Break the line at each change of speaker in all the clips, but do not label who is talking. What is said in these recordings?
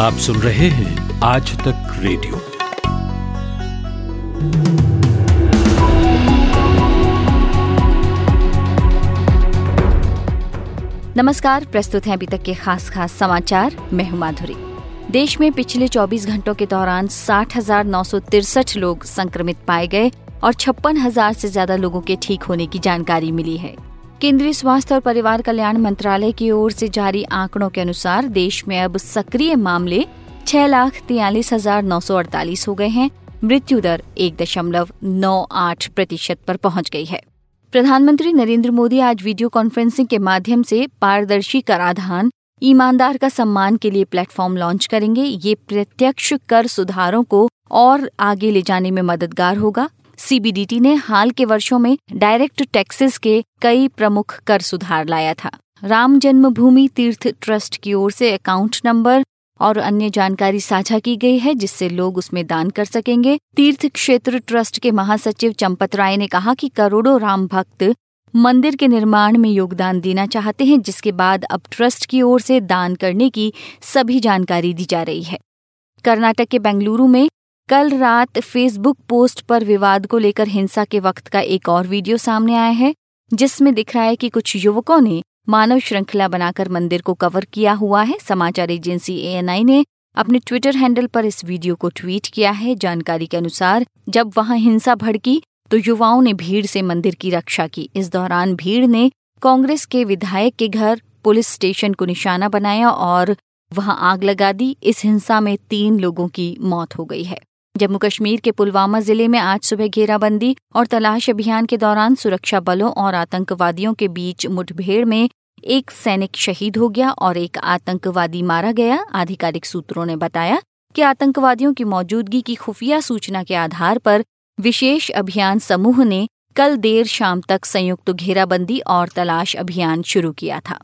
आप सुन रहे हैं आज तक रेडियो।
नमस्कार, प्रस्तुत हैं अभी तक के खास खास समाचार। मैं हूँ माधुरी। देश में पिछले 24 घंटों के दौरान साठ लोग संक्रमित पाए गए और छप्पन हज़ार से ज़्यादा लोगों के ठीक होने की जानकारी मिली है। केंद्रीय स्वास्थ्य और परिवार कल्याण मंत्रालय की ओर से जारी आंकड़ों के अनुसार देश में अब सक्रिय मामले छह लाख तियालीस हज़ार नौ सौ अड़तालीस हो गए हैं। मृत्यु दर एक दशमलव नौ आठ प्रतिशत पर पहुँच गई है। प्रधानमंत्री नरेंद्र मोदी आज वीडियो कॉन्फ्रेंसिंग के माध्यम से पारदर्शी कराधान, ईमानदार का सम्मान के लिए प्लेटफॉर्म लॉन्च करेंगे। ये प्रत्यक्ष कर सुधारों को और आगे ले जाने में मददगार होगा। सीबीडीटी ने हाल के वर्षों में डायरेक्ट टैक्सेस के कई प्रमुख कर सुधार लाया था। राम जन्मभूमि तीर्थ ट्रस्ट की ओर से अकाउंट नंबर और अन्य जानकारी साझा की गई है, जिससे लोग उसमें दान कर सकेंगे। तीर्थ क्षेत्र ट्रस्ट के महासचिव चंपत राय ने कहा कि करोड़ों राम भक्त मंदिर के निर्माण में योगदान देना चाहते हैं, जिसके बाद अब ट्रस्ट की ओर से दान करने की सभी जानकारी दी जा रही है। कर्नाटक के बेंगलुरु में कल रात फेसबुक पोस्ट पर विवाद को लेकर हिंसा के वक्त का एक और वीडियो सामने आया है, जिसमें दिख रहा है कि कुछ युवकों ने मानव श्रृंखला बनाकर मंदिर को कवर किया हुआ है। समाचार एजेंसी एएनआई ने अपने ट्विटर हैंडल पर इस वीडियो को ट्वीट किया है। जानकारी के अनुसार, जब वहाँ हिंसा भड़की तो युवाओं ने भीड़ से मंदिर की रक्षा की। इस दौरान भीड़ ने कांग्रेस के विधायक के घर, पुलिस स्टेशन को निशाना बनाया और वहाँ आग लगा दी। इस हिंसा में तीन लोगों की मौत हो गई है। जम्मू कश्मीर के पुलवामा ज़िले में आज सुबह घेराबंदी और तलाश अभियान के दौरान सुरक्षा बलों और आतंकवादियों के बीच मुठभेड़ में एक सैनिक शहीद हो गया और एक आतंकवादी मारा गया। आधिकारिक सूत्रों ने बताया कि आतंकवादियों की मौजूदगी की खुफिया सूचना के आधार पर विशेष अभियान समूह ने कल देर शाम तक संयुक्त घेराबंदी और तलाश अभियान शुरू किया था।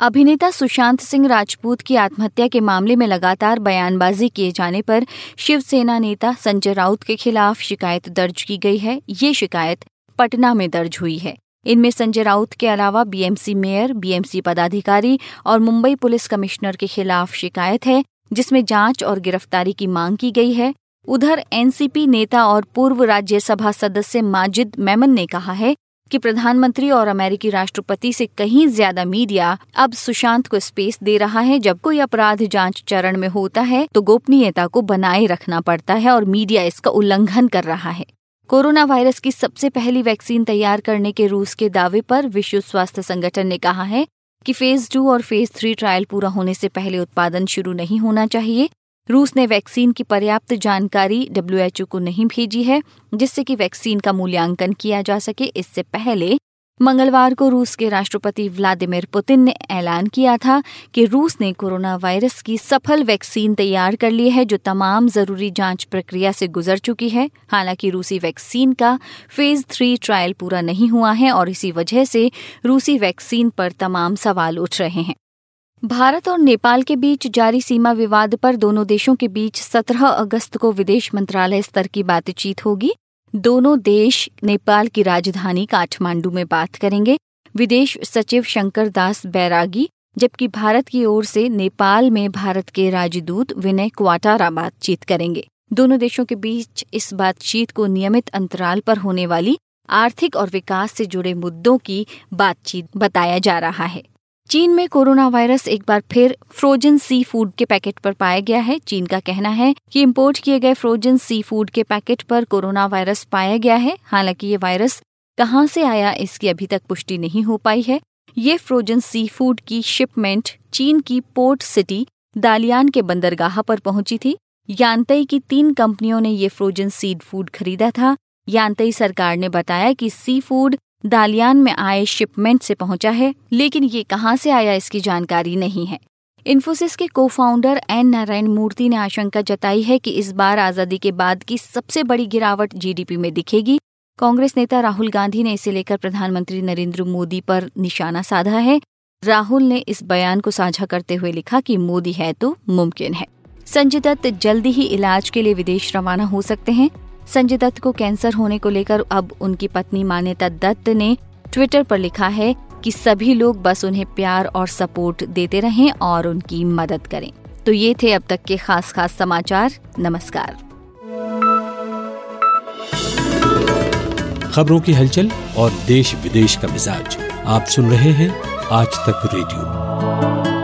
अभिनेता सुशांत सिंह राजपूत की आत्महत्या के मामले में लगातार बयानबाजी किए जाने पर शिवसेना नेता संजय राउत के खिलाफ शिकायत दर्ज की गई है। ये शिकायत पटना में दर्ज हुई है। इनमें संजय राउत के अलावा बीएमसी मेयर, बीएमसी पदाधिकारी और मुंबई पुलिस कमिश्नर के खिलाफ शिकायत है, जिसमें जाँच और गिरफ्तारी की मांग की गई है। उधर एनसीपी नेता और पूर्व राज्यसभा सदस्य माजिद मेमन ने कहा है कि प्रधानमंत्री और अमेरिकी राष्ट्रपति से कहीं ज़्यादा मीडिया अब सुशांत को स्पेस दे रहा है। जब कोई अपराध जाँच चरण में होता है तो गोपनीयता को बनाए रखना पड़ता है और मीडिया इसका उल्लंघन कर रहा है। कोरोना वायरस की सबसे पहली वैक्सीन तैयार करने के रूस के दावे पर विश्व स्वास्थ्य संगठन ने कहा है कि फ़ेज़ टू और फ़ेज़ थ्री ट्रायल पूरा होने से पहले उत्पादन शुरू नहीं होना चाहिए। रूस ने वैक्सीन की पर्याप्त जानकारी डब्ल्यूएचओ को नहीं भेजी है, जिससे कि वैक्सीन का मूल्यांकन किया जा सके। इससे पहले मंगलवार को रूस के राष्ट्रपति व्लादिमीर पुतिन ने ऐलान किया था कि रूस ने कोरोना वायरस की सफल वैक्सीन तैयार कर ली है, जो तमाम ज़रूरी जाँच प्रक्रिया से गुजर चुकी है। हालाँकि रूसी वैक्सीन का फ़ेज़ थ्री ट्रायल पूरा नहीं हुआ है और इसी वजह से रूसी वैक्सीन पर तमाम सवाल उठ रहे हैं। भारत और नेपाल के बीच जारी सीमा विवाद पर दोनों देशों के बीच 17 अगस्त को विदेश मंत्रालय स्तर की बातचीत होगी। दोनों देश नेपाल की राजधानी काठमांडू में बात करेंगे। विदेश सचिव शंकर दास बैरागी, जबकि भारत की ओर से नेपाल में भारत के राजदूत विनय क्वाटारा बातचीत करेंगे। दोनों देशों के बीच इस बातचीत को नियमित अंतराल पर होने वाली आर्थिक और विकास से जुड़े मुद्दों की बातचीत बताया जा रहा है। चीन में कोरोना वायरस एक बार फिर फ्रोजन सी फ़ूड के पैकेट पर पाया गया है। चीन का कहना है कि इंपोर्ट किए गए फ्रोजन सी फ़ूड के पैकेट पर कोरोना वायरस पाया गया है। हालाँकि ये वायरस कहाँ से आया, इसकी अभी तक पुष्टि नहीं हो पाई है। ये फ्रोजन सी फ़ूड की शिपमेंट चीन की पोर्ट सिटी दालियान के बंदरगाह पर पहुँची थी। यानतई की तीन कंपनियों ने ये फ्रोजन सीड फ़ूड खरीदा था। यानतई सरकार ने बताया कि सी फ़ूड दालियान में आए शिपमेंट से पहुँचा है, लेकिन ये कहाँ से आया इसकी जानकारी नहीं है। इन्फोसिस के को फाउंडर एन नारायण मूर्ति ने आशंका जताई है कि इस बार आज़ादी के बाद की सबसे बड़ी गिरावट जीडीपी में दिखेगी। कांग्रेस नेता राहुल गांधी ने इसे लेकर प्रधानमंत्री नरेंद्र मोदी पर निशाना साधा है। राहुल ने इस बयान को साझा करते हुए लिखा कि मोदी है तो मुमकिन है। संजय दत्त जल्दी ही इलाज के लिए विदेश रवाना हो सकते हैं। संजय दत्त को कैंसर होने को लेकर अब उनकी पत्नी मान्यता दत्त ने ट्विटर पर लिखा है कि सभी लोग बस उन्हें प्यार और सपोर्ट देते रहें और उनकी मदद करें। तो ये थे अब तक के खास खास समाचार। नमस्कार।
खबरों की हलचल और देश विदेश का मिजाज आप सुन रहे हैं आज तक रेडियो।